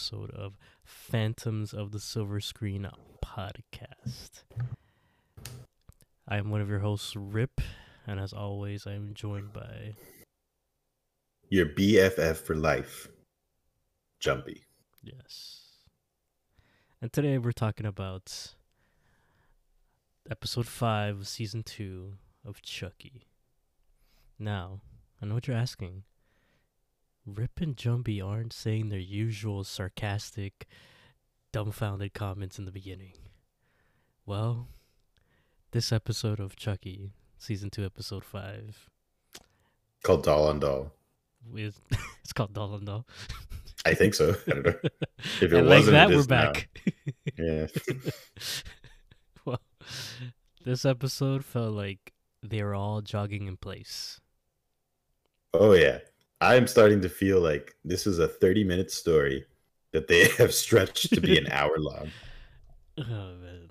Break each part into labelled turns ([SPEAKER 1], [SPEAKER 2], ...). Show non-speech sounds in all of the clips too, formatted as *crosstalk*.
[SPEAKER 1] episode of Phantoms of the Silver Screen podcast. I am one of your hosts, Rip, and as always, I am joined by
[SPEAKER 2] Your BFF for life, Jumbi.
[SPEAKER 1] yes, and today we're talking about episode five, of season two of Chucky. Now, I know what you're asking. Rip and Jumbi aren't saying their usual sarcastic, dumbfounded comments in the beginning. Well, this episode of Chucky, season two, episode five,
[SPEAKER 2] Called Doll and Doll.
[SPEAKER 1] is *laughs* it's called Doll and Doll.
[SPEAKER 2] I think so. I don't know. *laughs* If it
[SPEAKER 1] and
[SPEAKER 2] wasn't,
[SPEAKER 1] that,
[SPEAKER 2] it
[SPEAKER 1] we're
[SPEAKER 2] is now.
[SPEAKER 1] back.
[SPEAKER 2] Yeah. *laughs*
[SPEAKER 1] well, this episode felt like they were all jogging in place.
[SPEAKER 2] Oh yeah. I'm starting to feel like this is a 30 minute story that they *laughs* have stretched to be an *laughs* hour long.
[SPEAKER 1] Oh man,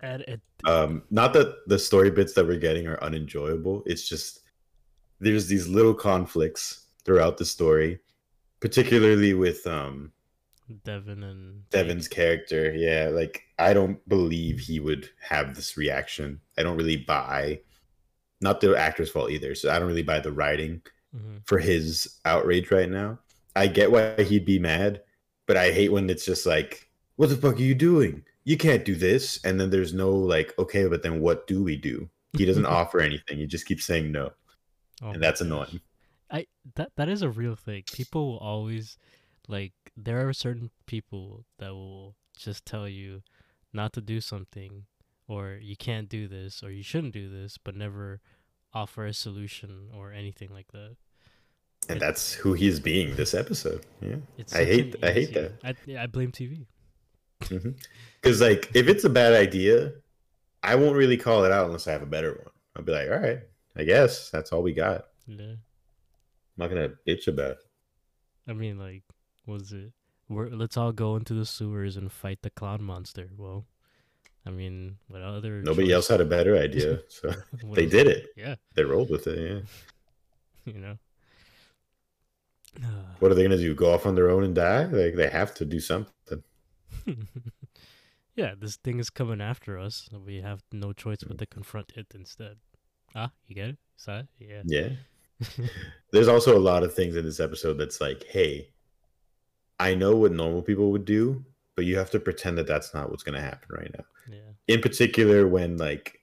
[SPEAKER 1] and it
[SPEAKER 2] Um, not that the story bits that we're getting are unenjoyable. It's just there's these little conflicts throughout the story, particularly with um
[SPEAKER 1] Devin and
[SPEAKER 2] Devin's character. Yeah, like I don't believe he would have this reaction. I don't really buy not the actor's fault either. So I don't really buy the writing
[SPEAKER 1] Mhm.
[SPEAKER 2] for his outrage right now. I get why he'd be mad, but I hate when it's just like, what the fuck are you doing? You can't do this. And then there's no like, okay, but then what do we do? He doesn't *laughs* offer anything. He just keeps saying no.
[SPEAKER 1] Oh
[SPEAKER 2] And that's annoying.
[SPEAKER 1] I that that is a real thing. People will always like there are certain people that will just tell you not to do something or you can't do this or you shouldn't do this but never offer a solution or anything like that.
[SPEAKER 2] And that's who he's being this episode. Yeah.
[SPEAKER 1] It's
[SPEAKER 2] I hate- I hate that.
[SPEAKER 1] I yeah, I blame TV.
[SPEAKER 2] Because mm-hmm. like if it's a bad idea, I won't really call it out unless I have a better one. I'll be like, all right, I guess that's all we got.
[SPEAKER 1] Yeah.
[SPEAKER 2] I'm not gonna bitch about it.
[SPEAKER 1] I mean like was it we're, let's all go into the sewers and fight the clown monster. Well, I mean, what other
[SPEAKER 2] Nobody
[SPEAKER 1] choice-
[SPEAKER 2] else had a better idea, so *laughs* they did it.
[SPEAKER 1] Yeah,
[SPEAKER 2] They rolled with it. Yeah. *laughs*
[SPEAKER 1] you know. *sighs*
[SPEAKER 2] What are they gonna do? Go off on their own and die? Like they have to do something. *laughs*
[SPEAKER 1] yeah, this thing is coming after us. We have no choice but to confront it instead. Ah, you get it? it? Yeah.
[SPEAKER 2] Yeah. *laughs* There's also a lot of things in this episode that's like, hey, I know what normal people would do, but you have to pretend that that's not what's gonna happen right now.
[SPEAKER 1] Yeah.
[SPEAKER 2] in particular when like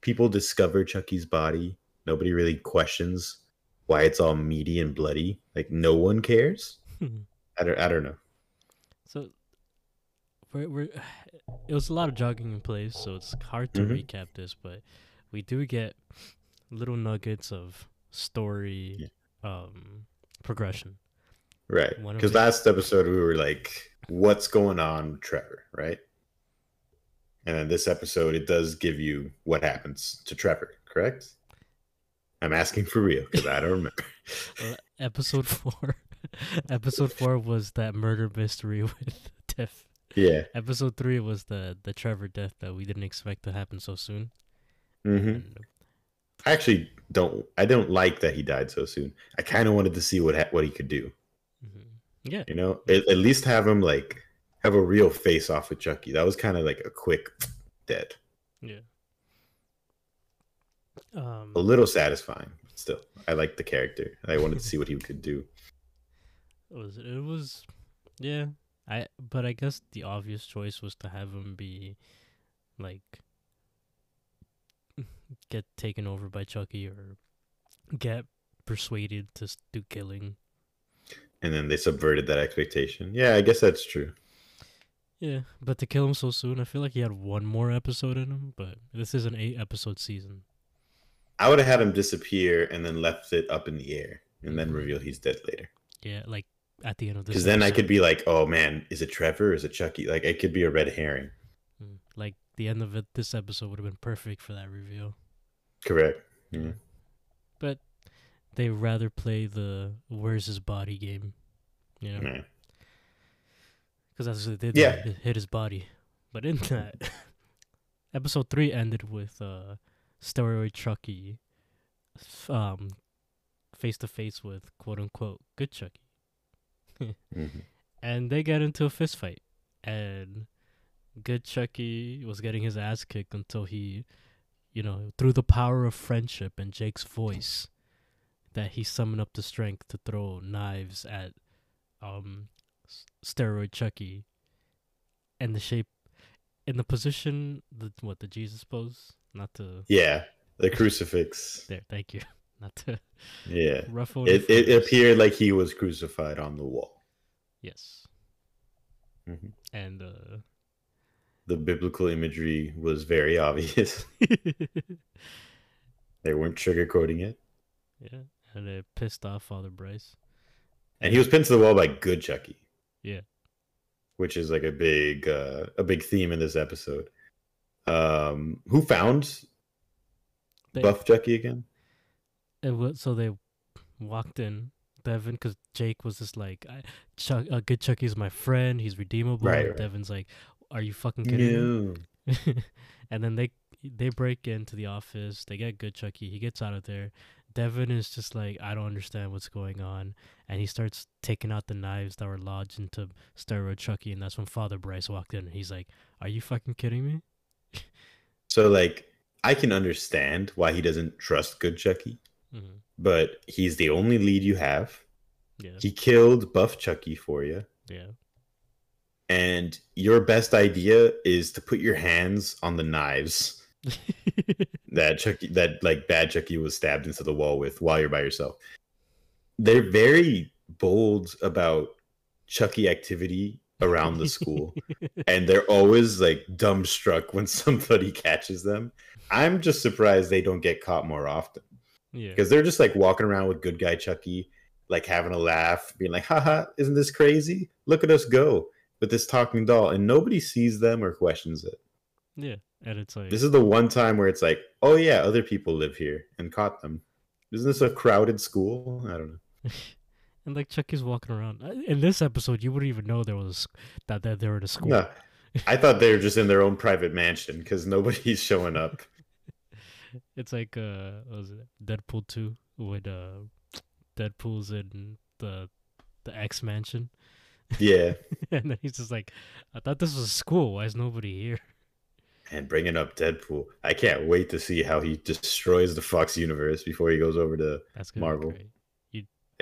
[SPEAKER 2] people discover Chucky's body, nobody really questions why it's all meaty and bloody. Like no one cares. I don't I don't know.
[SPEAKER 1] so we're, we're *sighs* it was a lot of jogging in place, so it's hard to
[SPEAKER 2] Mhm.
[SPEAKER 1] recap this, but we do get little nuggets of story um progression.
[SPEAKER 2] Right. Because last episode we were like, what's going on with Trevor, right? And then this episode it does give you what happens to Trevor, correct? I'm asking for real because I don't remember. *laughs*
[SPEAKER 1] Uh, episode 4 *laughs* episode 4 was that murder mystery *laughs* with Tiff.
[SPEAKER 2] yeah.
[SPEAKER 1] Episode 3 was the the Trevor death that we didn't expect to happen so soon.
[SPEAKER 2] Mm-hmm.
[SPEAKER 1] And
[SPEAKER 2] I actually don't I don't like that he died so soon. I kind of wanted to see what ha- what he could do.
[SPEAKER 1] Mm-hmm. Yeah,
[SPEAKER 2] You know, at, at least have him like have a real face off with Chucky. That was kind of like a quick *tsk* dead.
[SPEAKER 1] yeah. Um,
[SPEAKER 2] A little satisfying, but still. I liked the character. I wanted to see what he could do. *laughs*
[SPEAKER 1] it was it was, yeah. I but I guess the obvious choice was to have him be, like, *laughs* get taken over by Chucky or get persuaded to do killing.
[SPEAKER 2] And then they subverted that expectation. Yeah, I guess that's true.
[SPEAKER 1] Yeah, but to kill him so soon, I feel like he had one more episode in him. But this is an eight episode season.
[SPEAKER 2] I would have had him disappear and then left it up in the air and then reveal he's dead later.
[SPEAKER 1] Yeah, like at the end of this.
[SPEAKER 2] Because then I could be like, oh man, is it Trevor is it Chucky? Like it could be a red herring.
[SPEAKER 1] Mm, Like the end of it, this episode would have been perfect for that reveal.
[SPEAKER 2] Correct. Yeah.
[SPEAKER 1] But they rather play the "Where's his body" game, you know,
[SPEAKER 2] Yeah.
[SPEAKER 1] because that's what they did.
[SPEAKER 2] Yeah.
[SPEAKER 1] hit his body. But in that, *laughs* episode three ended with uh, steroid Chucky, um, face to face with quote unquote good Chucky, *laughs*
[SPEAKER 2] Mhm.
[SPEAKER 1] and they get into a fist fight, and good Chucky was getting his ass kicked until he, you know, through the power of friendship and Jake's voice, that he summoned up the strength to throw knives at, um, steroid Chucky, and the shape, in the position, the what the Jesus pose, not to
[SPEAKER 2] Yeah, the *laughs* crucifix.
[SPEAKER 1] there. Thank you, *laughs* not to
[SPEAKER 2] Yeah,
[SPEAKER 1] ruffle.
[SPEAKER 2] it it appeared like he was crucified on the wall.
[SPEAKER 1] Yes,
[SPEAKER 2] Mhm.
[SPEAKER 1] and uh.
[SPEAKER 2] The biblical imagery was very *laughs* obvious. they weren't sugarcoating it,
[SPEAKER 1] Yeah, and it pissed off Father Bryce.
[SPEAKER 2] and he was pinned to the wall by good Chucky.
[SPEAKER 1] Yeah.
[SPEAKER 2] which is like a big uh, a big theme in this episode. Um, who found
[SPEAKER 1] They,
[SPEAKER 2] Buff Chucky again?
[SPEAKER 1] it was, so they walked in, Devin, because Jake was just like, I, Chuck, uh, good Chucky's my friend. He's redeemable.
[SPEAKER 2] Right, right.
[SPEAKER 1] Devin's like, Are you fucking kidding me? *laughs* and then they they break into the office. They get good Chucky. He gets out of there. Devin is just like, I don't understand what's going on, and he starts taking out the knives that were lodged into steroid Chucky, and that's when Father Bryce walked in. and He's like, Are you fucking kidding me?
[SPEAKER 2] So like I can understand why he doesn't trust good Chucky,
[SPEAKER 1] hmm
[SPEAKER 2] but he's the only lead you have.
[SPEAKER 1] Yeah,
[SPEAKER 2] He killed Buff Chucky for you.
[SPEAKER 1] yeah,
[SPEAKER 2] And your best idea is to put your hands on the knives *laughs* that Chucky that like bad Chucky was stabbed into the wall with while you're by yourself. They're very bold about Chucky activity around the school. *laughs* and they're always like dumbstruck when *laughs* somebody catches them. I'm just surprised they don't get caught more often
[SPEAKER 1] yeah.
[SPEAKER 2] because they're just like walking around with good guy Chucky, like having a laugh, being like, haha, isn't this crazy? Look at us go with this talking doll, and nobody sees them or questions it.
[SPEAKER 1] Yeah, and it's like
[SPEAKER 2] This is the one time where it's like, oh yeah, other people live here and caught them. Isn't this a crowded school? I don't know. *laughs*
[SPEAKER 1] and like Chucky's walking around. Uh, In this episode, you wouldn't even know there was that that they were at a school.
[SPEAKER 2] No, I thought they were just in their own private mansion because nobody's showing up. *laughs*
[SPEAKER 1] It's like uh, what was it Deadpool two with uh, Deadpool's in the the X mansion,
[SPEAKER 2] Yeah. *laughs*
[SPEAKER 1] and then he's just like, I thought this was a school. Why is nobody here?
[SPEAKER 2] And bringing up Deadpool, I can't wait to see how he destroys the Fox universe before he goes over to. Marvel.
[SPEAKER 1] Be great.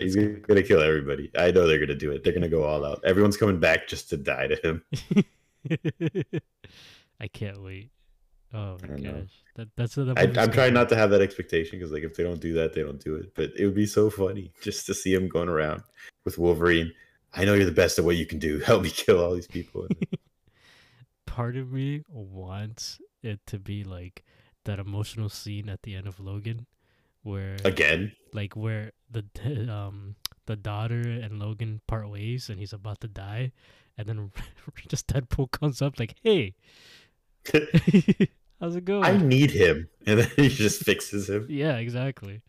[SPEAKER 2] He's gonna, kill everybody. I know they're gonna do it. They're gonna go all out. Everyone's coming back just to die to him. *laughs*
[SPEAKER 1] I can't wait. Oh my
[SPEAKER 2] don't know.
[SPEAKER 1] gosh, that that's the.
[SPEAKER 2] I, I'm trying not to have that expectation because, like, if they don't do that, they don't do it. But it would be so funny just to see him going around with Wolverine. I know you're the best at what you can do. *laughs* Help me kill all these people. *laughs*
[SPEAKER 1] Part of me wants it to be like that emotional scene at the end of Logan, where
[SPEAKER 2] Again,
[SPEAKER 1] like where *laughs* the um the daughter and Logan part ways and he's about to die, and then *laughs* just Deadpool comes up like, "Hey, *laughs* how's it going?"
[SPEAKER 2] I need him, and then he just fixes him.
[SPEAKER 1] yeah, exactly.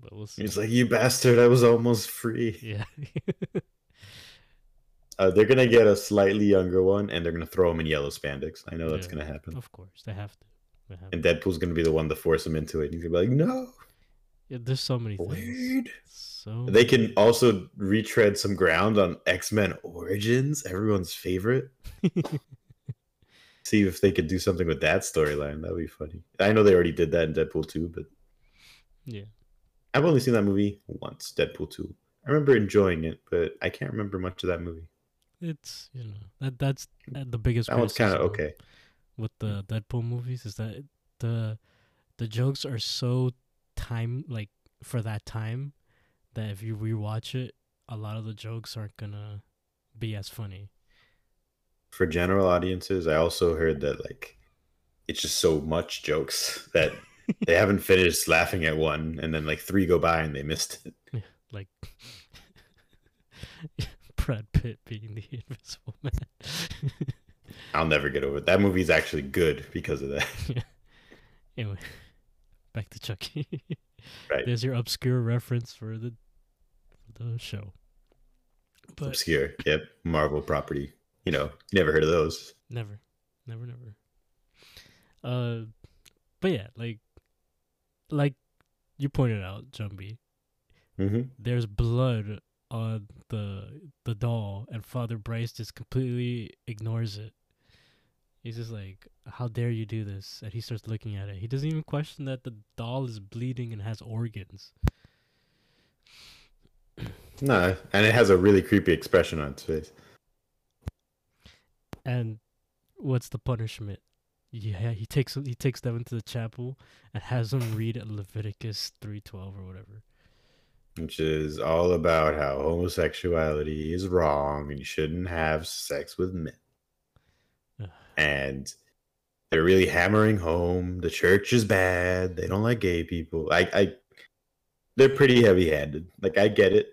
[SPEAKER 1] But we'll see.
[SPEAKER 2] He's like, "You bastard! I was almost free."
[SPEAKER 1] yeah,
[SPEAKER 2] Uh, they're gonna get a slightly younger one, and they're gonna throw him in yellow spandex. I know that's gonna happen.
[SPEAKER 1] of course they have to.
[SPEAKER 2] And Deadpool's gonna be the one to force him into it. And he's gonna be like, "No,
[SPEAKER 1] Yeah, there's so many things.
[SPEAKER 2] weird."
[SPEAKER 1] So
[SPEAKER 2] They can also retread some ground on X Men Origins, everyone's favorite. *laughs* See if they could do something with that storyline. That would be funny. I know they already did that in Deadpool 2, but
[SPEAKER 1] yeah,
[SPEAKER 2] I've only seen that movie once, Deadpool 2. I remember enjoying it, but I can't remember much of that movie.
[SPEAKER 1] it's you know that that's uh, the biggest.
[SPEAKER 2] That one's kind of okay.
[SPEAKER 1] With the mm. Deadpool movies is that the the jokes are so time like for that time that if you rewatch it, a lot of the jokes aren't gonna be as funny.
[SPEAKER 2] For general audiences, I also heard that like it's just so much jokes *laughs* that they haven't finished laughing at one, and then like three go by and they missed it. *laughs*
[SPEAKER 1] Like *laughs* Brad Pitt being the Invisible Man.
[SPEAKER 2] I'll never get over it. That movie's actually good because of that. *laughs*
[SPEAKER 1] anyway, *laughs* back to Chucky. *laughs*
[SPEAKER 2] Right.
[SPEAKER 1] There's your obscure reference for the the show. But
[SPEAKER 2] Obscure. Yep. Marvel property. You know, never heard of those.
[SPEAKER 1] Never, never, never. Uh, but yeah, like, like you pointed out, Jumbi,
[SPEAKER 2] hmm
[SPEAKER 1] there's blood on the the doll and father bryce just completely ignores it he's just like how dare you do this? And he starts looking at it. He doesn't even question that the doll is bleeding and has organs.
[SPEAKER 2] No, and it has a really creepy expression on its face.
[SPEAKER 1] and what's the punishment? Yeah he takes he takes them into the chapel and has them read leviticus 312 or whatever.
[SPEAKER 2] Which is all about how homosexuality is wrong and you shouldn't have sex with men. And they're really hammering home the church is bad. They don't like gay people. I, I they're pretty heavy-handed. Like I get it.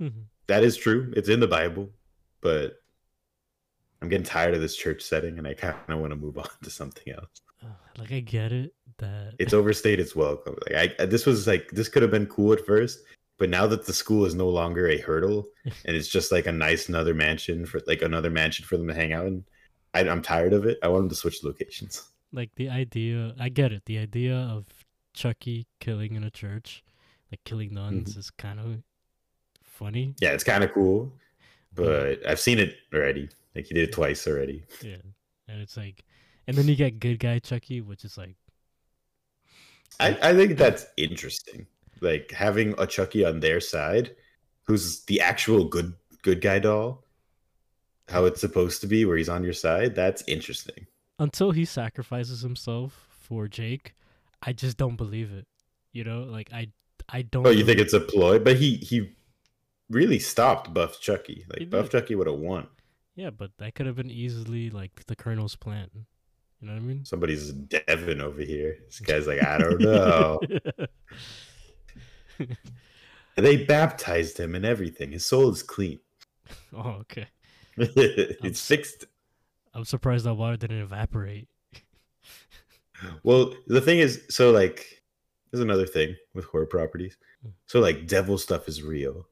[SPEAKER 2] Mm-hmm. That is true. It's in the Bible, but I'm getting tired of this church setting and I kind of want to move *laughs* on to something else.
[SPEAKER 1] Like i get it that
[SPEAKER 2] It's overstayed its welcome. Like I, this was like this could have been cool at first, but now that the school is no longer a hurdle *laughs* and it's just like a nice another mansion for like another mansion for them to hang out in, I, I'm tired of it. I want them to switch locations.
[SPEAKER 1] like the idea i get it the idea of chucky killing in a church like killing nuns mm-hmm. is kind of funny
[SPEAKER 2] Yeah, it's kind of cool, but I've seen it already. Like he did it twice already.
[SPEAKER 1] yeah and it's like and then you get good guy chucky which is like
[SPEAKER 2] I, I think that's interesting. Like having a Chucky on their side, who's the actual good good guy doll, how it's supposed to be, where he's on your side. That's interesting.
[SPEAKER 1] until he sacrifices himself for jake i just don't believe it you know like i i don't
[SPEAKER 2] Oh, you think it's a ploy? But he he really stopped Buff Chucky. Like Buff. Chucky would have won.
[SPEAKER 1] yeah but that could have been easily like the colonel's plan you know what i mean
[SPEAKER 2] Somebody's Devin over here. This guy's like, I don't know. *laughs* They baptized him and everything. His soul is clean.
[SPEAKER 1] oh okay *laughs*
[SPEAKER 2] it's fixed.
[SPEAKER 1] i'm surprised that water didn't evaporate *laughs*
[SPEAKER 2] Well, the thing is, so like, there's another thing with horror properties.
[SPEAKER 1] Mm.
[SPEAKER 2] So like, devil stuff is real.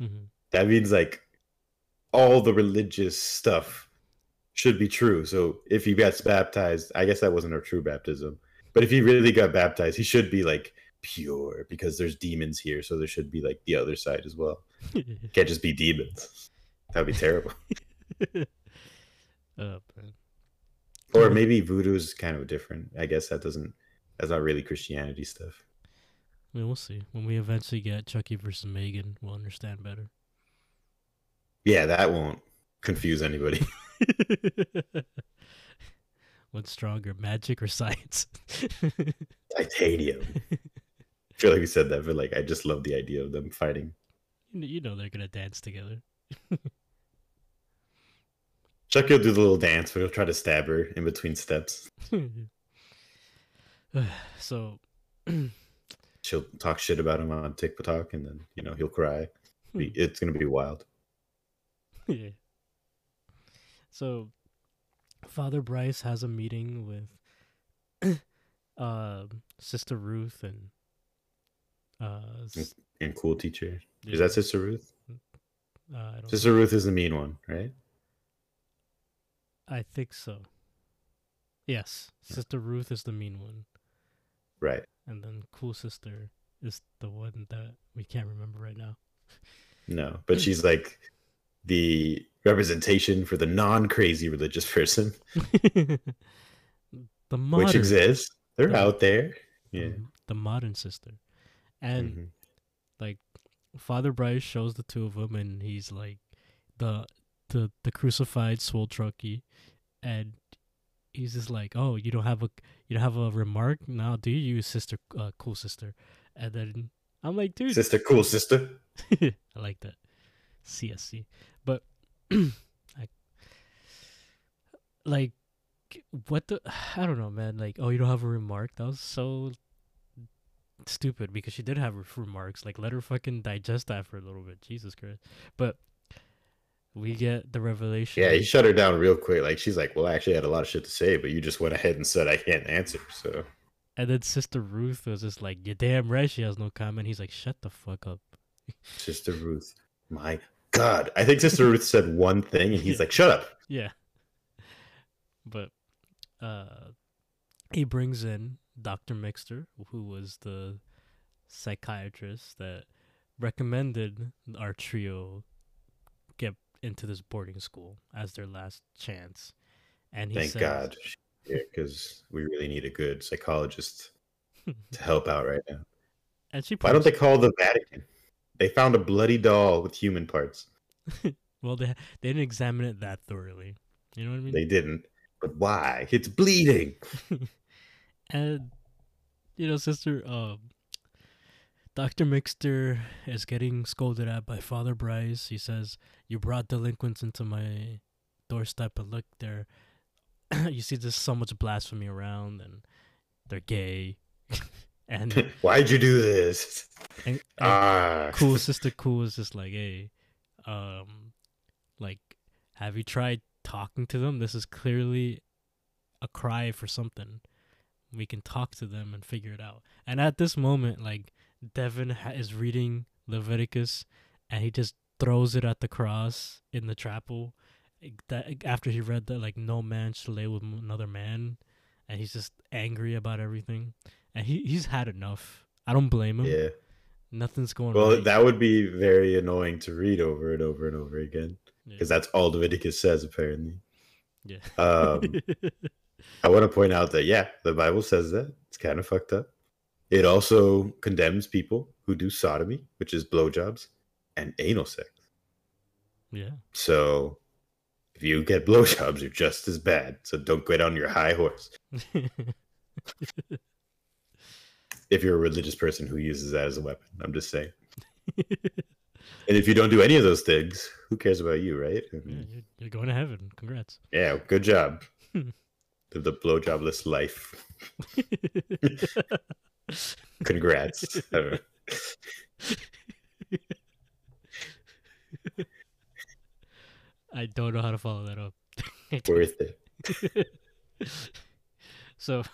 [SPEAKER 1] Mhm.
[SPEAKER 2] That means like, all the religious stuff should be true. So if he gets baptized, I guess that wasn't a true baptism. But if he really got baptized, he should be like pure because there's demons here. So there should be like the other side as well. *laughs* Can't just be demons. That'd be terrible. *laughs*
[SPEAKER 1] Oh, man.
[SPEAKER 2] or maybe voodoo is kind of different. I guess that doesn't. That's not really Christianity stuff.
[SPEAKER 1] I mean, we'll see. When we eventually get Chucky versus Megan, we'll understand better.
[SPEAKER 2] Yeah, that won't confuse anybody. *laughs*
[SPEAKER 1] What's stronger, magic or science?
[SPEAKER 2] Titanium. I feel like we said that, but like I just love the idea of them fighting.
[SPEAKER 1] You know- you know they're gonna dance together. *laughs*
[SPEAKER 2] Chucky will do the little dance, but he'll try to stab her in between steps. *laughs* *sighs*
[SPEAKER 1] so, *clears throat*
[SPEAKER 2] She'll talk shit about him on TikTok, and then you know he'll cry. It's gonna be wild. *laughs*
[SPEAKER 1] yeah. So, Father Bryce has a meeting with *clears throat* um Sister Ruth and uh,
[SPEAKER 2] And cool teacher.
[SPEAKER 1] yeah,
[SPEAKER 2] Is that Sister Ruth?
[SPEAKER 1] uh, I don't
[SPEAKER 2] Sister Ruth is the mean one, right?
[SPEAKER 1] I think so. Yes, Sister Ruth is the mean one,
[SPEAKER 2] Right.
[SPEAKER 1] and then Cool Sister is the one that we can't remember right now.
[SPEAKER 2] No, but she's like the representation for the non-crazy religious person, *laughs*
[SPEAKER 1] the modern,
[SPEAKER 2] which exists. They're
[SPEAKER 1] the-
[SPEAKER 2] out there.
[SPEAKER 1] the-
[SPEAKER 2] Yeah.
[SPEAKER 1] the modern sister, and
[SPEAKER 2] Mhm.
[SPEAKER 1] Father Bryce shows the two of them, and he's like the the the crucified swole Chucky, and he's just like, "Oh, you don't have a you don't have a remark now, do you, sister? Uh, cool sister?" And then I'm like, "Dude,
[SPEAKER 2] Sister, cool sister. *laughs*
[SPEAKER 1] I like that CSC, but *clears throat* I, like what the *sighs* I don't know, man. Like, oh, you don't have a remark. That was so stupid because she did have her remarks. Like, let her fucking digest that for a little bit. Jesus Christ. But we get the revelation.
[SPEAKER 2] Yeah, he shut her down real quick. Like she's like, "Well, I actually had a lot of shit to say, but you just went ahead and said I can't answer." So
[SPEAKER 1] and then Sister Ruth was just like, "You're damn right." She has no comment. He's like, "Shut the fuck up."
[SPEAKER 2] Sister Ruth, my God, I think Sister Ruth said one thing, and he's *laughs*
[SPEAKER 1] Yeah.
[SPEAKER 2] like, "Shut up."
[SPEAKER 1] Yeah. But uh he brings in Dr. Mixter, who was the psychiatrist that recommended our trio into this boarding school as their last chance. And he
[SPEAKER 2] Thank
[SPEAKER 1] says,
[SPEAKER 2] God, *laughs* because we really need a good psychologist to *laughs* help out right now.
[SPEAKER 1] And she
[SPEAKER 2] Why don't they call the Vatican? They found a bloody doll with human parts. *laughs*
[SPEAKER 1] Well, they they didn't examine it that thoroughly. You know what I mean?
[SPEAKER 2] They didn't. But why? It's bleeding.
[SPEAKER 1] and you know, sister, um, Doctor Mixter is getting scolded at by Father Bryce. He says, "You brought delinquents into my doorstep, but look, they're *clears throat* you see, there's so much blasphemy around, and they're gay." *laughs* and *laughs*
[SPEAKER 2] Why'd you do this?
[SPEAKER 1] and, and
[SPEAKER 2] Ah,
[SPEAKER 1] cool sister cool is just like hey um like have you tried talking to them this is clearly a cry for something we can talk to them and figure it out and at this moment like devin ha- is reading leviticus and he just throws it at the cross in the chapel eh, that after he read that like no man should lay with another man and he's just angry about everything and he, he's had enough i don't blame him
[SPEAKER 2] yeah.
[SPEAKER 1] nothing's going
[SPEAKER 2] Well,
[SPEAKER 1] right.
[SPEAKER 2] that would be very annoying to read over and over and over again
[SPEAKER 1] Yeah.
[SPEAKER 2] because that's all Leviticus says, apparently.
[SPEAKER 1] Yeah.
[SPEAKER 2] Um, *laughs* I want to point out that, yeah, the Bible says that. It's kind of fucked up. It also condemns people who do sodomy, which is blowjobs, and anal sex.
[SPEAKER 1] yeah.
[SPEAKER 2] So if you get *laughs* blowjobs, you're just as bad. So don't get on your high horse. *laughs* If you're a religious person who uses that as a weapon, I'm just saying. And if you don't do any of those things, who cares about you, right?
[SPEAKER 1] Yeah, you're, you're going to heaven. Congrats.
[SPEAKER 2] yeah, good job. *laughs* Live the blowjobless life. Congrats. I don't know.
[SPEAKER 1] I don't know how to follow that up. *laughs*
[SPEAKER 2] Worth it. *laughs*
[SPEAKER 1] so,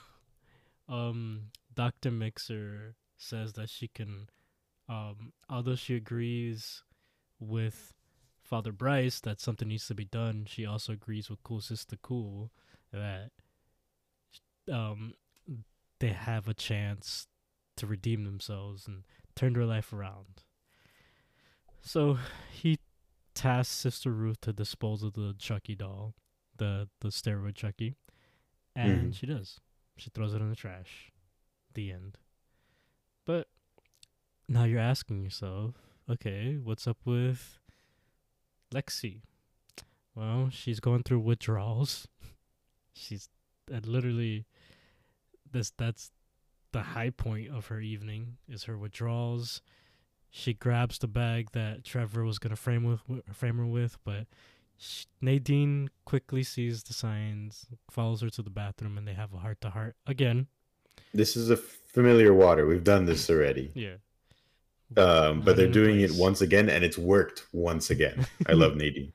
[SPEAKER 1] um, Dr. Mixter says that she can, um, although she agrees with Father Bryce that something needs to be done, she also agrees with Cool Sister Cool that, um, they have a chance to redeem themselves and turn their life around. So he tasks Sister Ruth to dispose of the Chucky doll, the the steroid Chucky, and
[SPEAKER 2] Mhm.
[SPEAKER 1] she does. She throws it in the trash. The end. But now you're asking yourself, okay, what's up with Lexi? Well, she's going through withdrawals. *laughs* She's uh, literally this that's the high point of her evening is her withdrawals. She grabs the bag that Trevor was gonna frame with frame her with, but sh Nadine quickly sees the signs, follows her to the bathroom, and they have a heart to heart again.
[SPEAKER 2] This is a familiar water. We've done this already. *laughs*
[SPEAKER 1] Yeah.
[SPEAKER 2] Um,
[SPEAKER 1] Not
[SPEAKER 2] but they're doing it once again, and it's worked once again. I love *laughs* Nadine.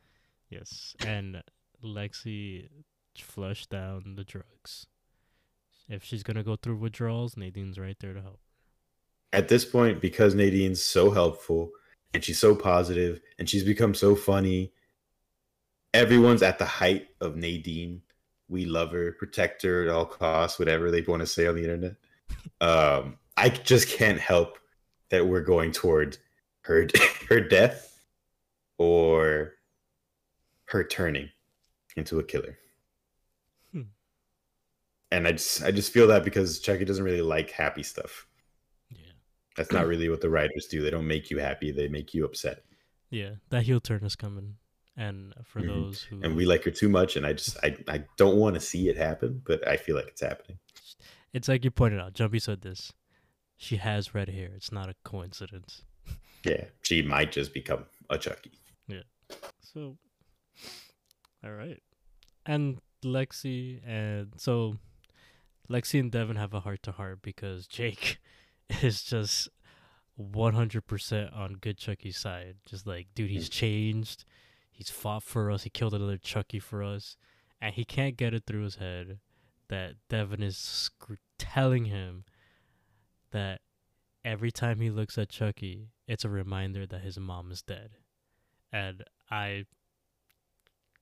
[SPEAKER 1] Yes, and Lexi flushed down the drugs. If she's gonna go through withdrawals, Nadine's right there to help.
[SPEAKER 2] At this point, because Nadine's so helpful and she's so positive and she's become so funny, everyone's at the height of Nadine. We love her, protect her at all costs, whatever they want to say on the internet. *laughs* Um, I just can't help that we're going toward her *laughs* her death or her turning into a killer. And I just I just feel that because Chucky doesn't really like happy stuff.
[SPEAKER 1] Yeah.
[SPEAKER 2] That's not really what the writers do. They don't make you happy, they make you upset.
[SPEAKER 1] Yeah, that heel turn is coming. And for
[SPEAKER 2] Mhm.
[SPEAKER 1] those who
[SPEAKER 2] And we like her too much and I just I, I don't want to see it happen, but I feel like it's happening.
[SPEAKER 1] it's like you pointed out, Jumbi said this. She has red hair. It's not a coincidence.
[SPEAKER 2] Yeah. She might just become a Chucky. Yeah.
[SPEAKER 1] So, all right. And Lexi and so Lexi and Devin have a heart to heart because Jake *laughs* is just 100% on good Chucky's side. Just like, dude, he's mm. changed. He's fought for us. He killed another Chucky for us. And he can't get it through his head that Devin is sc- telling him that every time he looks at Chucky, it's a reminder that his mom is dead. And I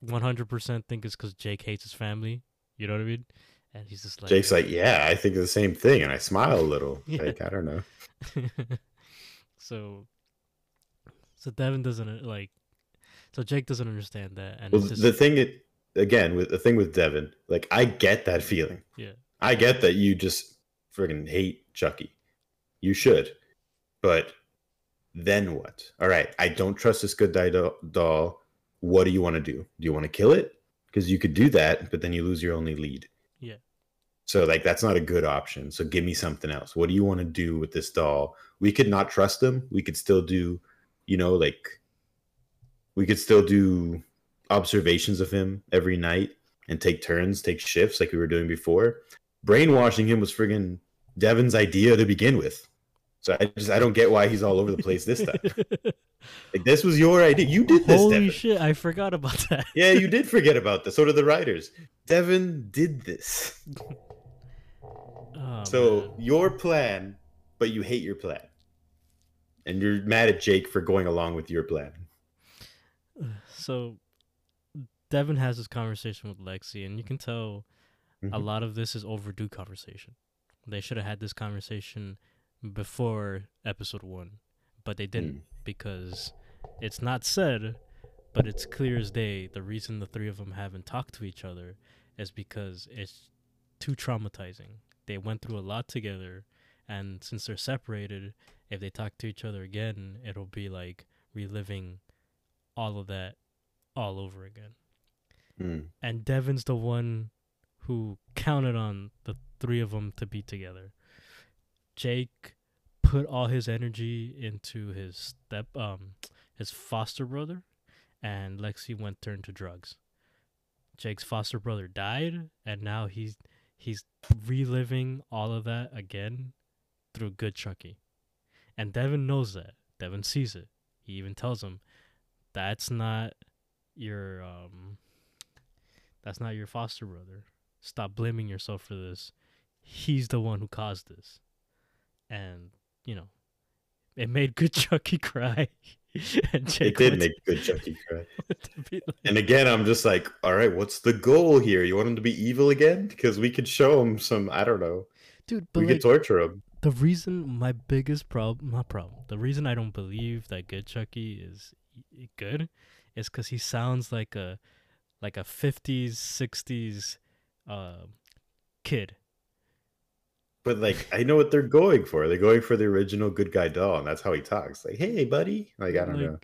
[SPEAKER 1] 100% think it's because Jake hates his family. You know what I mean? And he's just like,
[SPEAKER 2] Jake's like, Yeah, I think the same thing. And I smile a little. *laughs*
[SPEAKER 1] Yeah.
[SPEAKER 2] Like, I don't know. *laughs*
[SPEAKER 1] so So Devin doesn't uh, like. So Jake doesn't understand that, and
[SPEAKER 2] Well,
[SPEAKER 1] just,
[SPEAKER 2] the thing it, again with the thing with Devin, like I get that feeling.
[SPEAKER 1] Yeah.
[SPEAKER 2] I get that you just friggin' hate Chucky. You should, but then what? All right, I don't trust this good doll. What do you want to do? Do you want to kill it? Because you could do that, but then you lose your only lead.
[SPEAKER 1] Yeah.
[SPEAKER 2] So like that's not a good option. So give me something else. What do you want to do with this doll? We could not trust him. We could still do, you know, like we could still do observations of him every night and take turns, take shifts like we were doing before. Brainwashing him was friggin' Devin's idea to begin with. So I just I don't get why he's all over the place this time. *laughs* Like this was your idea. You did this,
[SPEAKER 1] Holy
[SPEAKER 2] Devin.
[SPEAKER 1] shit! I forgot about *laughs* that.
[SPEAKER 2] Yeah, you did forget about this. So did the writers. Devin did this. *laughs*
[SPEAKER 1] Oh,
[SPEAKER 2] So
[SPEAKER 1] man.
[SPEAKER 2] your plan, but you hate your plan. And you're mad at Jake for going along with your plan. *sighs*
[SPEAKER 1] so Devin has this conversation with Lexi, and you can tell a
[SPEAKER 2] Mhm.
[SPEAKER 1] lot of this is overdue conversation. They should have had this conversation before episode one, but they didn't
[SPEAKER 2] Mm.
[SPEAKER 1] Because it's not said, but it's clear as day. The reason the three of them haven't talked to each other is because it's too traumatizing. They went through a lot together, and since they're separated, if they talk to each other again, it'll be like reliving all of that all over again
[SPEAKER 2] Mm.
[SPEAKER 1] and Devin's the one who counted on the three of them to be together. Jake put all his energy into his step um his foster brother and Lexi went turned to drugs. Jake's foster brother died and now he's he's reliving all of that again through good Chucky. And Devin knows that. Devin sees it. He even tells him that's not your um that's not your foster brother. Stop blaming yourself for this. He's the one who caused this. And, you know, it made good *laughs* Chucky cry. *laughs* and
[SPEAKER 2] It did make good *laughs* Chucky cry.
[SPEAKER 1] like-
[SPEAKER 2] And again, I'm just like, all right, what's the goal here? You want him to be evil again? Because we could show him some, I don't know.
[SPEAKER 1] Dude, but
[SPEAKER 2] we
[SPEAKER 1] like,
[SPEAKER 2] could torture him.
[SPEAKER 1] the reason my biggest problem my problem the reason i don't believe that good chucky is good is because he sounds like a like a 50s 60s uh, kid
[SPEAKER 2] But like, I know what they're going for. They're going for the original good guy doll, and that's how he talks. Like, hey, buddy. Like, I don't
[SPEAKER 1] like,
[SPEAKER 2] know.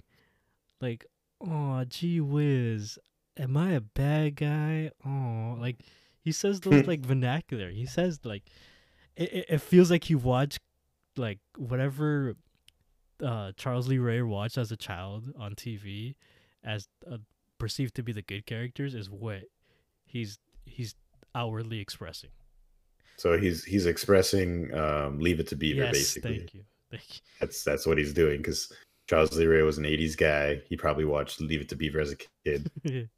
[SPEAKER 1] like oh gee whiz am i a bad guy oh like he says *laughs* those like vernacular he says like it, it, feels like he watched like whatever uh charles lee ray watched as a child on tv as uh, perceived to be the good characters is what he's he's outwardly expressing
[SPEAKER 2] So he's he's expressing um, "Leave It to Beaver."
[SPEAKER 1] yes
[SPEAKER 2] basically,
[SPEAKER 1] thank you thank
[SPEAKER 2] that's that's what he's doing. Because Charles Lee Ray was an '80s guy. He probably watched "Leave It to Beaver" as a kid *laughs*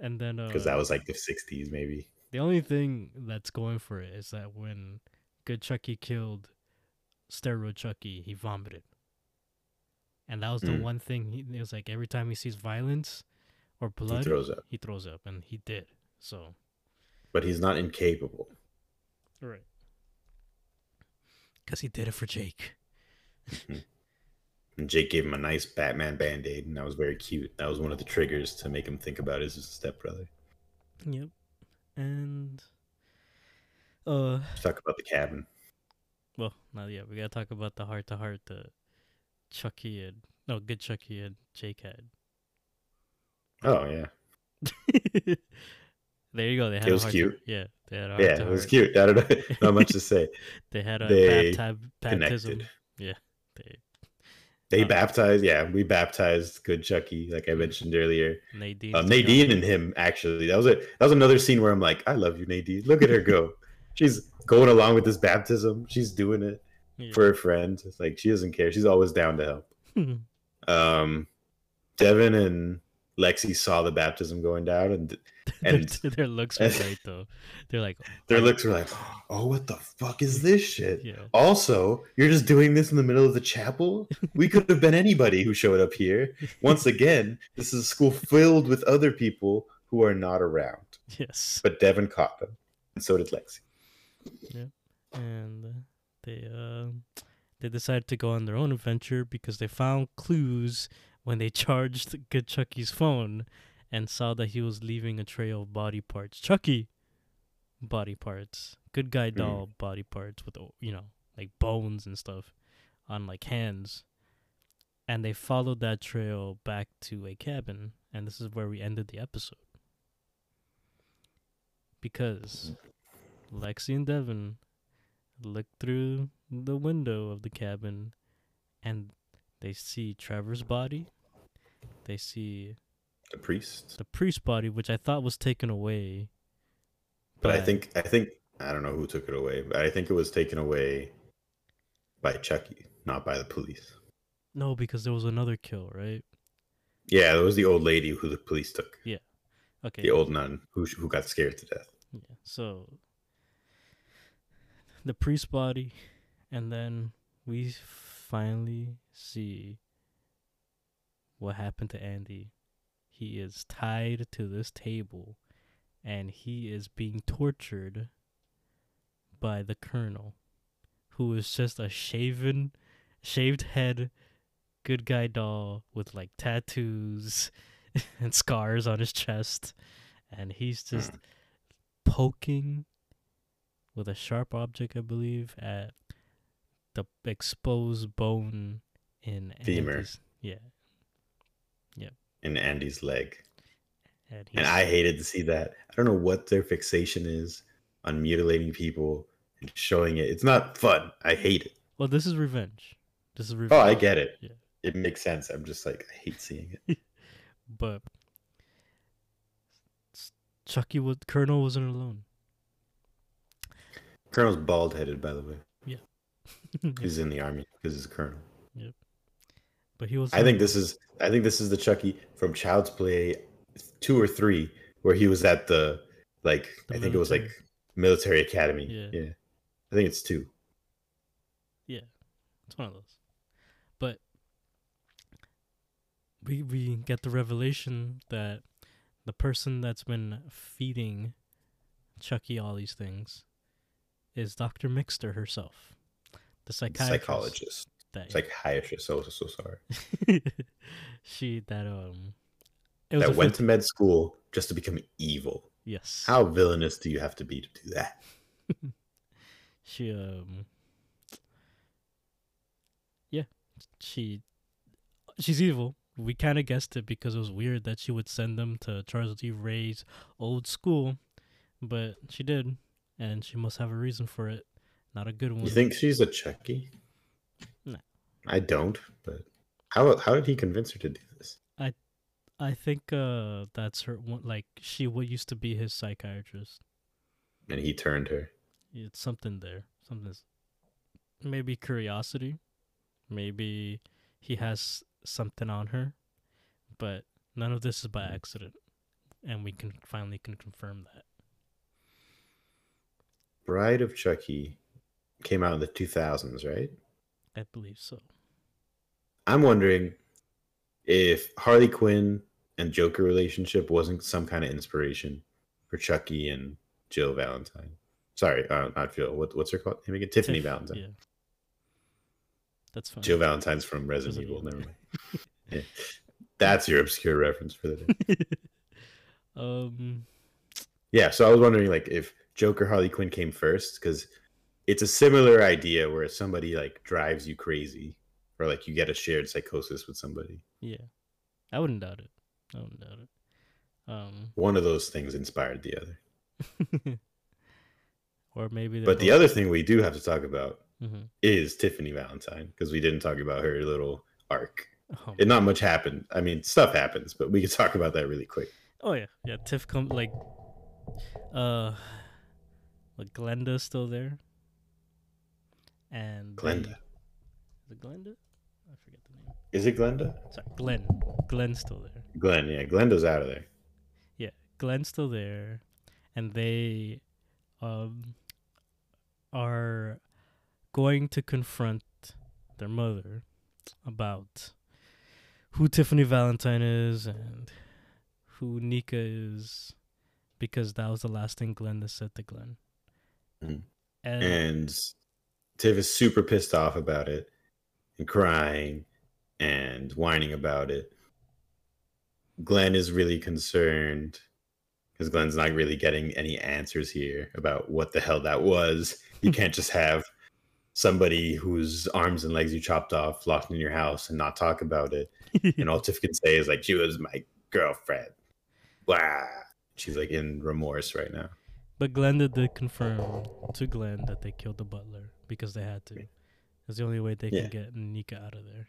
[SPEAKER 1] and then uh
[SPEAKER 2] because that was like the '60s, maybe.
[SPEAKER 1] The only thing that's going for it is that when Good Chucky killed Steroid Chucky, he vomited. And that was the
[SPEAKER 2] Mm.
[SPEAKER 1] one thing he it was like every time he sees violence or blood, He
[SPEAKER 2] throws up,
[SPEAKER 1] he throws up, and he did. So
[SPEAKER 2] but he's not incapable.
[SPEAKER 1] Right, because he did it for Jake.
[SPEAKER 2] And Jake gave him a nice Batman band aid, and that was very cute. That was one of the triggers to make him think about his stepbrother.
[SPEAKER 1] Yep, and uh,
[SPEAKER 2] Let's talk about the cabin.
[SPEAKER 1] well, not yet. We gotta talk about the heart to heart that Chucky and no, Good Chucky and Jake had.
[SPEAKER 2] Oh yeah, *laughs*
[SPEAKER 1] there you go. They had
[SPEAKER 2] It
[SPEAKER 1] a
[SPEAKER 2] was
[SPEAKER 1] to-
[SPEAKER 2] cute.
[SPEAKER 1] yeah, they had a
[SPEAKER 2] yeah, it was cute. I don't know, *laughs* not much to say. *laughs*
[SPEAKER 1] They had a
[SPEAKER 2] They
[SPEAKER 1] bapti- baptism.
[SPEAKER 2] Connected.
[SPEAKER 1] Yeah, they,
[SPEAKER 2] They
[SPEAKER 1] Uh,
[SPEAKER 2] baptized. Yeah, we baptized good Chucky, like I mentioned earlier.
[SPEAKER 1] Nadine.
[SPEAKER 2] Uh, Nadine and him actually. That was it. That was another scene where I'm like, I love you, Nadine. Look at her go. *laughs* She's going along with this baptism. She's doing it
[SPEAKER 1] Yeah.
[SPEAKER 2] for her friend. It's like she doesn't care. She's always down to help. Um, Devin and Lexi saw the baptism going down, and *laughs*
[SPEAKER 1] their,
[SPEAKER 2] and-
[SPEAKER 1] their looks were great though. They're like, *laughs*
[SPEAKER 2] their looks were like, "Oh, what the fuck is *laughs* this shit?"
[SPEAKER 1] Yeah,
[SPEAKER 2] Also, you're just doing this in the middle of the chapel? We could have been anybody who showed up here. Once again, this is a school filled with other people who are not around.
[SPEAKER 1] yes,
[SPEAKER 2] But Devin caught them, and so did Lexi.
[SPEAKER 1] Yeah, and they uh, they decided to go on their own adventure because they found clues when they charged Good Chucky's phone and saw that he was leaving a trail of body parts. Chucky body parts. Good guy
[SPEAKER 2] Hmm.
[SPEAKER 1] doll body parts with you know, like bones and stuff on like hands. And they followed that trail back to a cabin, and this is where we ended the episode. Because Lexi and Devin looked through the window of the cabin and they see Trevor's body. They see
[SPEAKER 2] The priest.
[SPEAKER 1] the priest body, which I thought was taken away.
[SPEAKER 2] But I think I think I don't know who took it away, but I think it was taken away by Chucky, not by the police.
[SPEAKER 1] no, because there was another kill, right?
[SPEAKER 2] Yeah, it was the old lady who the police took. Yeah.
[SPEAKER 1] Okay.
[SPEAKER 2] The old nun who who got scared to death.
[SPEAKER 1] Yeah. So the priest body, and then we finally see what happened to Andy. He is tied to this table, and he is being tortured by the colonel, who is just a shaven, shaved head, good guy doll with like tattoos *laughs* and scars on his chest, and he's just *clears throat* poking with a sharp object, I believe, at the exposed bone in
[SPEAKER 2] Femur.
[SPEAKER 1] Andy's- Yeah,
[SPEAKER 2] in Andy's leg.
[SPEAKER 1] and,
[SPEAKER 2] And I hated to see that. I don't know what their fixation is on mutilating people and showing it. It's not fun. I hate it.
[SPEAKER 1] well, this is revenge. This is revenge.
[SPEAKER 2] Oh, I get it.
[SPEAKER 1] Yeah.
[SPEAKER 2] It makes sense. I'm just like I hate seeing it. *laughs*
[SPEAKER 1] But Chucky was Colonel wasn't alone.
[SPEAKER 2] Colonel's bald headed, by the way. *laughs* He's in the army because he's a colonel. Yep.
[SPEAKER 1] But he was.
[SPEAKER 2] I think this is I think this is the Chucky from Child's Play two or three, where he was at the like
[SPEAKER 1] The
[SPEAKER 2] I think it was like military academy.
[SPEAKER 1] Yeah.
[SPEAKER 2] yeah. I think it's two.
[SPEAKER 1] Yeah, It's one of those. But we we get the revelation that the person that's been feeding Chucky all these things is Dr. Mixter herself. The psychiatrist.
[SPEAKER 2] Psychologist.
[SPEAKER 1] That,
[SPEAKER 2] Psychiatrist. So so sorry. *laughs*
[SPEAKER 1] she that um it was
[SPEAKER 2] That went to med school just to become evil.
[SPEAKER 1] yes.
[SPEAKER 2] How villainous do you have to be to do that? *laughs*
[SPEAKER 1] she um yeah she she's evil we kind of guessed it because it was weird that she would send them to Charles Lee Ray's old school but she did and she must have a reason for it not a good one
[SPEAKER 2] You think she's a Chucky?
[SPEAKER 1] No.
[SPEAKER 2] I don't, but how how did he convince her to do this?
[SPEAKER 1] i I think uh that's her one like she what used to be his psychiatrist
[SPEAKER 2] And he turned her.
[SPEAKER 1] it's something there something's maybe curiosity maybe he has something on her but none of this is by accident and we can finally can confirm that
[SPEAKER 2] Bride of Chucky came out in the 2000s, right?
[SPEAKER 1] i believe so
[SPEAKER 2] I'm wondering if Harley Quinn and Joker relationship wasn't some kind of inspiration for Chucky and Jill Valentine. Sorry, uh, not Jill. What, what's her called? Name again? Tiffany
[SPEAKER 1] Tiff-
[SPEAKER 2] Valentine.
[SPEAKER 1] yeah that's fine
[SPEAKER 2] Jill Valentine's from Resident,
[SPEAKER 1] Resident
[SPEAKER 2] Evil.
[SPEAKER 1] Evil.
[SPEAKER 2] Never mind. *laughs* Yeah. That's your obscure reference for the day. *laughs*
[SPEAKER 1] um
[SPEAKER 2] Yeah, so I was wondering like if Joker Harley Quinn came first because it's a similar idea where somebody like drives you crazy or like you get a shared psychosis with somebody.
[SPEAKER 1] yeah i wouldn't doubt it i wouldn't doubt it um
[SPEAKER 2] One of those things inspired the other. *laughs*
[SPEAKER 1] or maybe
[SPEAKER 2] But the other thing we do have to talk about
[SPEAKER 1] Mhm.
[SPEAKER 2] is Tiffany Valentine because we didn't talk about her little arc.
[SPEAKER 1] Oh,
[SPEAKER 2] And not much happened. I mean, stuff happens, but we could talk about that really quick.
[SPEAKER 1] Oh yeah, yeah. Tiff come like, uh, like Glenda's still there, and they-
[SPEAKER 2] Glenda.
[SPEAKER 1] Is it Glenda? I forget the name.
[SPEAKER 2] Is it Glenda?
[SPEAKER 1] Sorry, Glenn. Glenn's still there.
[SPEAKER 2] Glenn, yeah. Glenda's out of there.
[SPEAKER 1] Yeah, Glenn's still there, and they, um, are going to confront their mother about who Tiffany Valentine is and who Nica is, because that was the last thing Glenda said to Glenn.
[SPEAKER 2] Mhm.
[SPEAKER 1] And,
[SPEAKER 2] And Tiff is super pissed off about it. and crying and whining about it. Glenn is really concerned because Glenn's not really getting any answers here about what the hell that was. You hmm. can't just have somebody whose arms and legs you chopped off locked in your house and not talk about it. *laughs* and all Tiff can say is like, "She was my girlfriend." Wow, she's like in remorse right now.
[SPEAKER 1] But Glenda did confirm to Glenn that they killed the butler because they had to. It's the only way they
[SPEAKER 2] Yeah.
[SPEAKER 1] can get Nica out of there.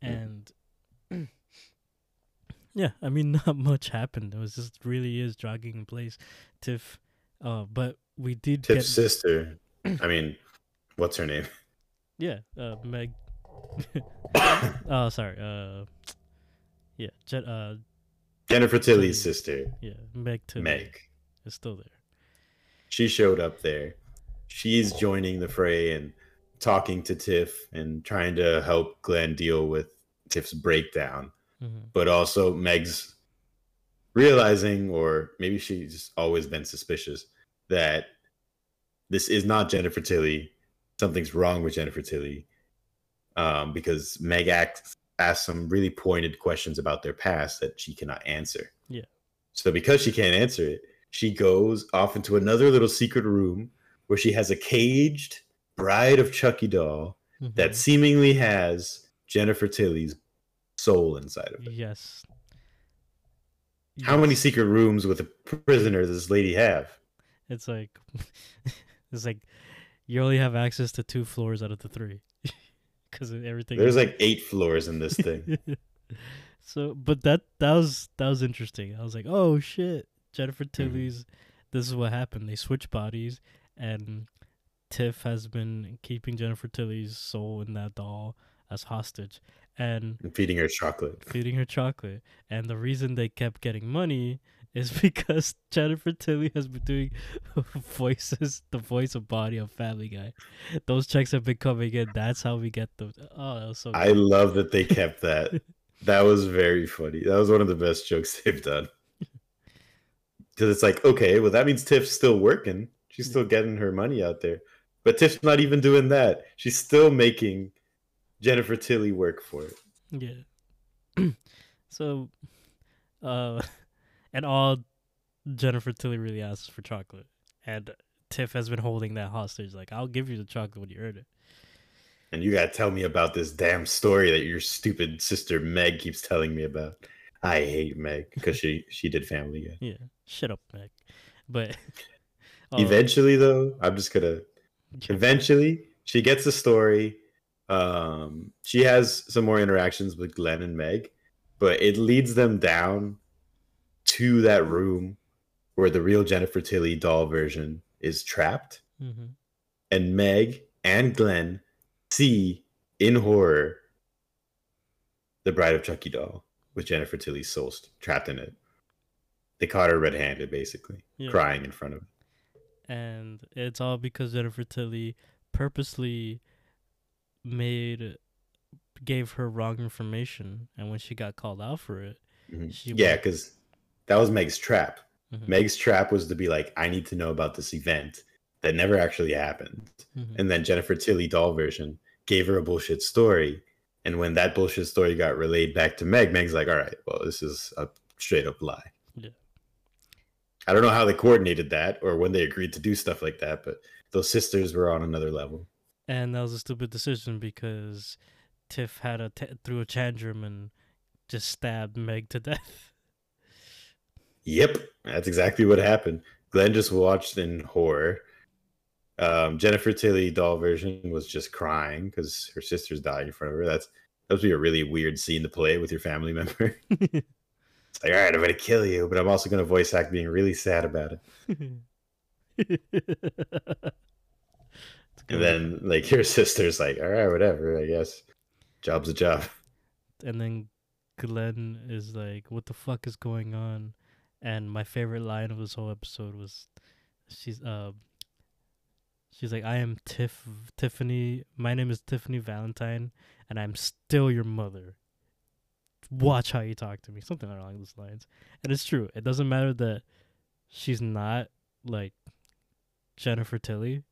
[SPEAKER 1] And *clears throat* yeah, I mean, *laughs* not much happened. It was just really is jogging in place. Tiff, uh, but we did
[SPEAKER 2] Tiff's
[SPEAKER 1] get
[SPEAKER 2] sister. *coughs* I mean, what's her name?
[SPEAKER 1] yeah, uh, Meg. *coughs* oh, sorry. Uh, yeah, Jet, uh,
[SPEAKER 2] Jennifer Tilly's sister,
[SPEAKER 1] yeah, Meg Tilly
[SPEAKER 2] Meg.
[SPEAKER 1] is still there.
[SPEAKER 2] She showed up there. She's joining the fray and talking to Tiff and trying to help Glenn deal with Tiff's breakdown.
[SPEAKER 1] Mm-hmm.
[SPEAKER 2] But also Meg's realizing, or maybe she's always been suspicious, that this is not Jennifer Tilly. Something's wrong with Jennifer Tilly. Um, because Meg asks, asks some really pointed questions about their past that she cannot answer.
[SPEAKER 1] Yeah.
[SPEAKER 2] So because she can't answer it, she goes off into another little secret room where she has a caged bride of Chucky doll
[SPEAKER 1] Mhm.
[SPEAKER 2] that seemingly has Jennifer Tilly's soul inside of it.
[SPEAKER 1] yes.
[SPEAKER 2] How many secret rooms with a prisoner does this lady have?
[SPEAKER 1] It's like *laughs* it's like you only have access to two floors out of the three *laughs* because everything.
[SPEAKER 2] There's like eight floors in this thing. *laughs*
[SPEAKER 1] so, but that that was that was interesting. I was like, oh shit, Jennifer
[SPEAKER 2] Mm-hmm.
[SPEAKER 1] Tilly's. This is what happened. They switch bodies, and Tiff has been keeping Jennifer Tilly's soul in that doll as hostage, and
[SPEAKER 2] and feeding her chocolate.
[SPEAKER 1] feeding her chocolate. And the reason they kept getting money is *laughs* because Jennifer Tilly has been doing *laughs* voices, the voice of body of Family Guy. Those checks have been coming in. That's how we get the. Oh, that was so.
[SPEAKER 2] I
[SPEAKER 1] good.
[SPEAKER 2] love that they kept that. *laughs* That was very funny. That was one of the best jokes they've done. Because it's like, okay, well, that means Tiff's still working. She's still getting her money out there. But Tiff's not even doing that. She's still making Jennifer Tilly work for it.
[SPEAKER 1] Yeah. *clears throat* so, uh, *laughs* and all Jennifer Tilly really asks for chocolate, and Tiff has been holding that hostage. Like, I'll give you the chocolate when you earn it.
[SPEAKER 2] And you gotta tell me about this damn story that your stupid sister Meg keeps telling me about. I hate Meg because she she did Family Guy.
[SPEAKER 1] Yeah, shut up, Meg. But uh, *laughs*
[SPEAKER 2] Eventually, though, I'm just gonna. Eventually, she gets the story. Um, she has some more interactions with Glenn and Meg, but it leads them down to that room where the real Jennifer Tilly doll version is trapped,
[SPEAKER 1] mm-hmm.
[SPEAKER 2] and Meg and Glenn see in horror the Bride of Chucky doll with Jennifer Tilly's soul trapped in it. They caught her red-handed, basically,
[SPEAKER 1] Yeah.
[SPEAKER 2] crying in front of. him.
[SPEAKER 1] and it's all because Jennifer Tilly purposely made gave her wrong information, and when she got called out for it,
[SPEAKER 2] Mhm.
[SPEAKER 1] She
[SPEAKER 2] Yeah, because that was Meg's trap.
[SPEAKER 1] Mhm.
[SPEAKER 2] Meg's trap was to be like, I need to know about this event that never actually happened.
[SPEAKER 1] Mhm.
[SPEAKER 2] And then Jennifer Tilly doll version gave her a bullshit story. And when that bullshit story got relayed back to Meg, Meg's like, all right, well, this is a straight up lie. I don't know how they coordinated that or when they agreed to do stuff like that, but those sisters were on another level.
[SPEAKER 1] and that was a stupid decision because Tiff had a t- threw a tantrum and just stabbed Meg to *laughs* death.
[SPEAKER 2] Yep, that's exactly what happened. Glenn just watched in horror. Um, Jennifer Tilly doll version was just crying because her sister's dying in front of her. That's that would be a really weird scene to play with your family member. *laughs* *laughs* it's like, all right, I'm gonna kill you, but I'm also gonna voice act being really sad about it. *laughs* And then like your sister's like, all right, whatever, I guess. Job's a job.
[SPEAKER 1] and then Glenn is like, "What the fuck is going on?" And my favorite line of this whole episode was, she's uh, she's like, "I am Tiff Tiffany. My name is Tiffany Valentine, and I'm still your mother. Watch how you talk to me." Something along those lines. And it's true. It doesn't matter that she's not like Jennifer Tilly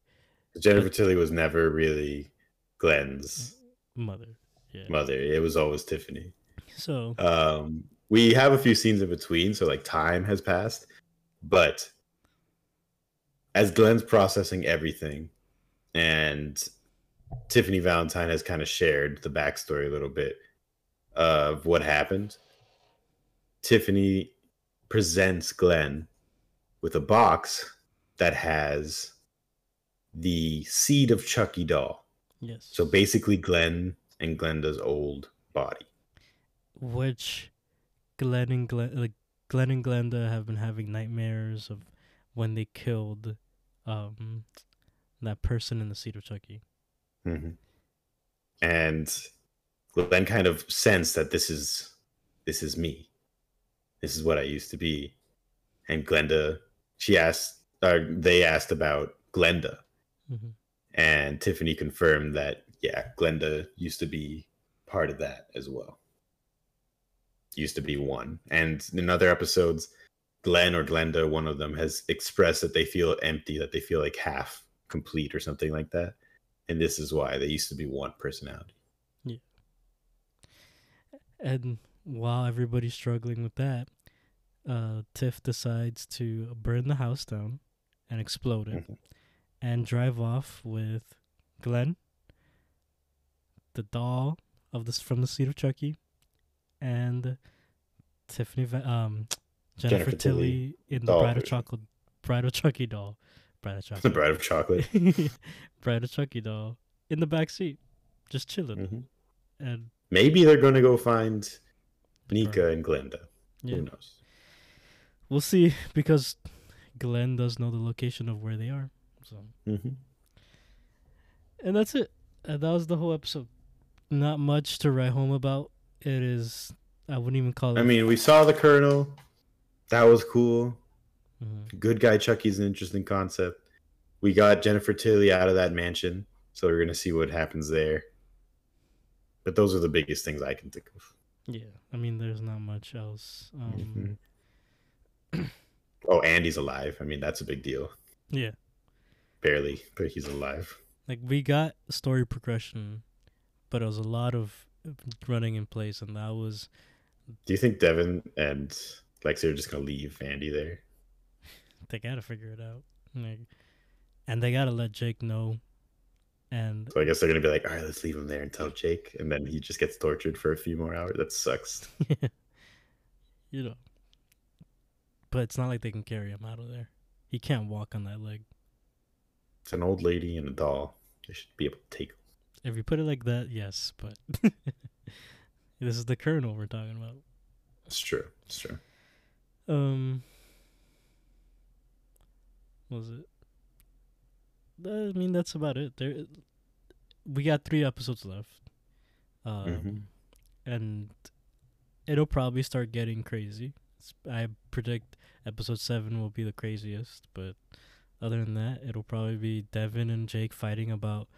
[SPEAKER 2] Jennifer Tilly was never really Glenn's
[SPEAKER 1] mother. Yeah.
[SPEAKER 2] mother. It was always Tiffany.
[SPEAKER 1] So
[SPEAKER 2] Um, we have a few scenes in between, so like time has passed. But as Glenn's processing everything, and Tiffany Valentine has kind of shared the backstory a little bit of what happened. Tiffany presents Glenn with a box that has the seed of Chucky doll.
[SPEAKER 1] yes.
[SPEAKER 2] So basically, Glenn and Glenda's old body.
[SPEAKER 1] which Glenn and Glen, like Glenn and Glenda have been having nightmares of when they killed um that person in the Seed of Chucky.
[SPEAKER 2] hmm And Glenn kind of sensed that this is this is me. This is what I used to be. And Glenda, she asked, or they asked about Glenda,
[SPEAKER 1] hmm
[SPEAKER 2] and Tiffany confirmed that yeah, Glenda used to be part of that as well. Used to be one. And in other episodes, Glenn or Glenda, one of them, has expressed that they feel empty, that they feel like half complete or something like that. And this is why they used to be one personality.
[SPEAKER 1] And while everybody's struggling with that, uh, Tiff decides to burn the house down and explode it,
[SPEAKER 2] Mhm.
[SPEAKER 1] and drive off with Glenn, the doll of this from the Seed of Chucky, and Tiffany, Va- um, Jennifer,
[SPEAKER 2] Jennifer
[SPEAKER 1] Tilly,
[SPEAKER 2] Tilly
[SPEAKER 1] in the Bride of. Chocolate, Bride of Chucky doll, Bride of *laughs*
[SPEAKER 2] The
[SPEAKER 1] Chocolate,
[SPEAKER 2] Bride of Chocolate. *laughs*
[SPEAKER 1] Bride of Chucky doll in the back seat, just chilling,
[SPEAKER 2] Mhm.
[SPEAKER 1] and
[SPEAKER 2] Maybe they're going to go find
[SPEAKER 1] Nica
[SPEAKER 2] and Glenda.
[SPEAKER 1] Yeah.
[SPEAKER 2] Who knows?
[SPEAKER 1] We'll see because Glenn does know the location of where they are. So,
[SPEAKER 2] hmm
[SPEAKER 1] and that's it. Uh, that was the whole episode. Not much to write home about. It is. I wouldn't even call it.
[SPEAKER 2] I mean, we saw the Colonel. That was cool.
[SPEAKER 1] Mhm.
[SPEAKER 2] Good guy Chucky's an interesting concept. We got Jennifer Tilly out of that mansion, so we're gonna see what happens there. But those are the biggest things I can think of.
[SPEAKER 1] yeah. I mean, there's not much else. Um,
[SPEAKER 2] Mhm. oh, Andy's alive. I mean, that's a big deal.
[SPEAKER 1] Yeah.
[SPEAKER 2] Barely, but he's alive.
[SPEAKER 1] Like we got story progression, but it was a lot of running in place, and that was
[SPEAKER 2] Do you think Devon and Lexy are just gonna leave Andy there?
[SPEAKER 1] they gotta figure it out. Like, and they gotta let Jake know. And
[SPEAKER 2] So I guess they're gonna be like, all right, let's leave him there and tell Jake, and then he just gets tortured for a few more hours. That sucks. *laughs*
[SPEAKER 1] you know. But it's not like they can carry him out of there. He can't walk on that leg.
[SPEAKER 2] It's an old lady and a doll. They should be able to take. him.
[SPEAKER 1] If you put it like that, yes, but *laughs* this is the colonel we're talking about.
[SPEAKER 2] It's true. It's true.
[SPEAKER 1] Um what was it? I mean that's about it. There we got 3 episodes left. Um
[SPEAKER 2] Mhm.
[SPEAKER 1] and it'll probably start getting crazy. I predict episode 7 will be the craziest, but other than that, it'll probably be Devon and Jake fighting about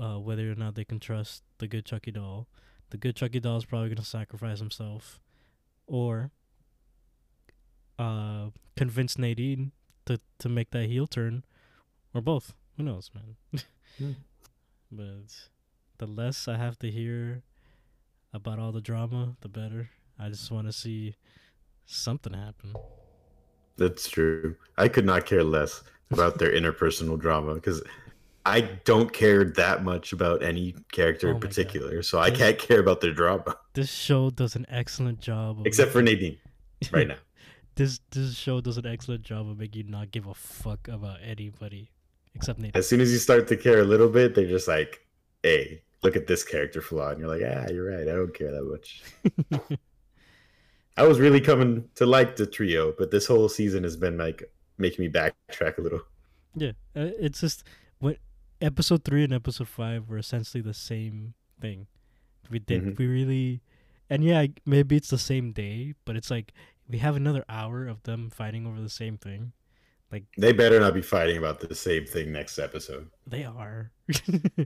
[SPEAKER 1] uh, whether or not they can trust the good Chucky doll. The good Chucky doll is probably going to sacrifice himself or uh, convince Nadine to, to make that heel turn or both. Who knows, man? *laughs* But the less I have to hear about all the drama, the better. I just want to see something happen.
[SPEAKER 2] That's true. I could not care less about their interpersonal drama because I don't care that much about any character
[SPEAKER 1] Oh
[SPEAKER 2] in
[SPEAKER 1] my God.
[SPEAKER 2] particular. So I
[SPEAKER 1] This-
[SPEAKER 2] can't care about their drama
[SPEAKER 1] This show does an excellent job. Of
[SPEAKER 2] except for Nadine right *laughs* now.
[SPEAKER 1] this this show does an excellent job of making you not give a fuck about anybody except Nadine.
[SPEAKER 2] As soon as you start to care a little bit, they're just like, "Hey, look at this character flaw," and you're like, "Ah, you're right. I don't care that much." *laughs* I was really coming to like the trio, but this whole season has been like making me backtrack a little.
[SPEAKER 1] Yeah, uh, it's just what episode three and episode five were essentially the same thing. We did
[SPEAKER 2] Mhm.
[SPEAKER 1] we really, and yeah, maybe it's the same day, but it's like we have another hour of them fighting over the same thing.
[SPEAKER 2] Like they better not be fighting about the same thing next episode.
[SPEAKER 1] They are, *laughs*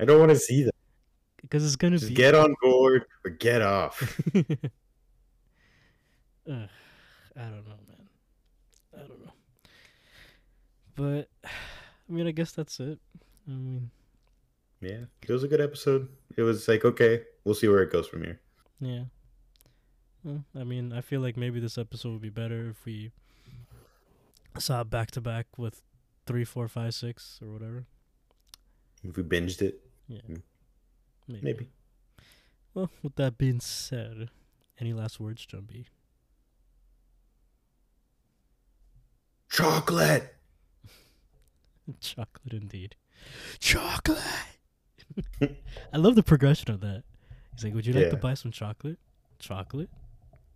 [SPEAKER 2] I don't want to see that.
[SPEAKER 1] because it's gonna
[SPEAKER 2] Just
[SPEAKER 1] be.
[SPEAKER 2] get on board or get off. *laughs*
[SPEAKER 1] Ugh, I don't know, man. I don't know. But I mean, I guess that's it. I mean,
[SPEAKER 2] yeah, it was a good episode. It was like okay, we'll see where it goes from here.
[SPEAKER 1] Yeah. Well, I mean, I feel like maybe this episode would be better if we saw it back to back with three, four, five, six, or whatever.
[SPEAKER 2] If we binged it,
[SPEAKER 1] Yeah.
[SPEAKER 2] Mm.
[SPEAKER 1] Maybe.
[SPEAKER 2] maybe.
[SPEAKER 1] Well, with that being said, any last words, Jumbi?
[SPEAKER 2] Chocolate. *laughs*
[SPEAKER 1] Chocolate indeed. Chocolate. *laughs* I love the progression of that. He's like, "Would you like to buy some chocolate? Chocolate,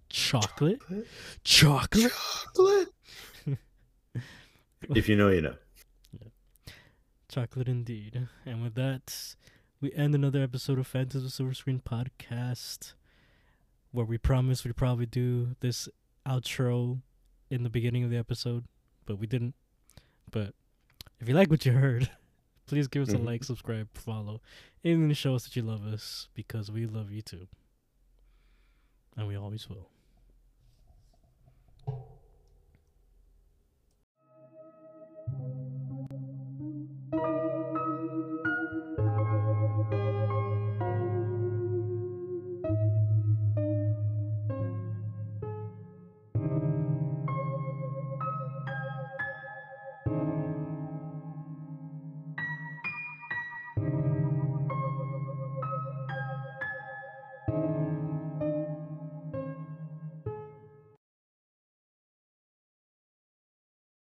[SPEAKER 1] chocolate, chocolate."
[SPEAKER 2] Chocolate. If you know, you know.
[SPEAKER 1] Chocolate indeed. And with that, we end another episode of Phantoms of Silver Screen podcast, where we promised we'd probably do this outro in the beginning of the episode, but we didn't. But if you like what you heard, *laughs* please give us a
[SPEAKER 2] Mhm.
[SPEAKER 1] like, *laughs* subscribe, follow, and show us that you love us because we love you too. And we always will.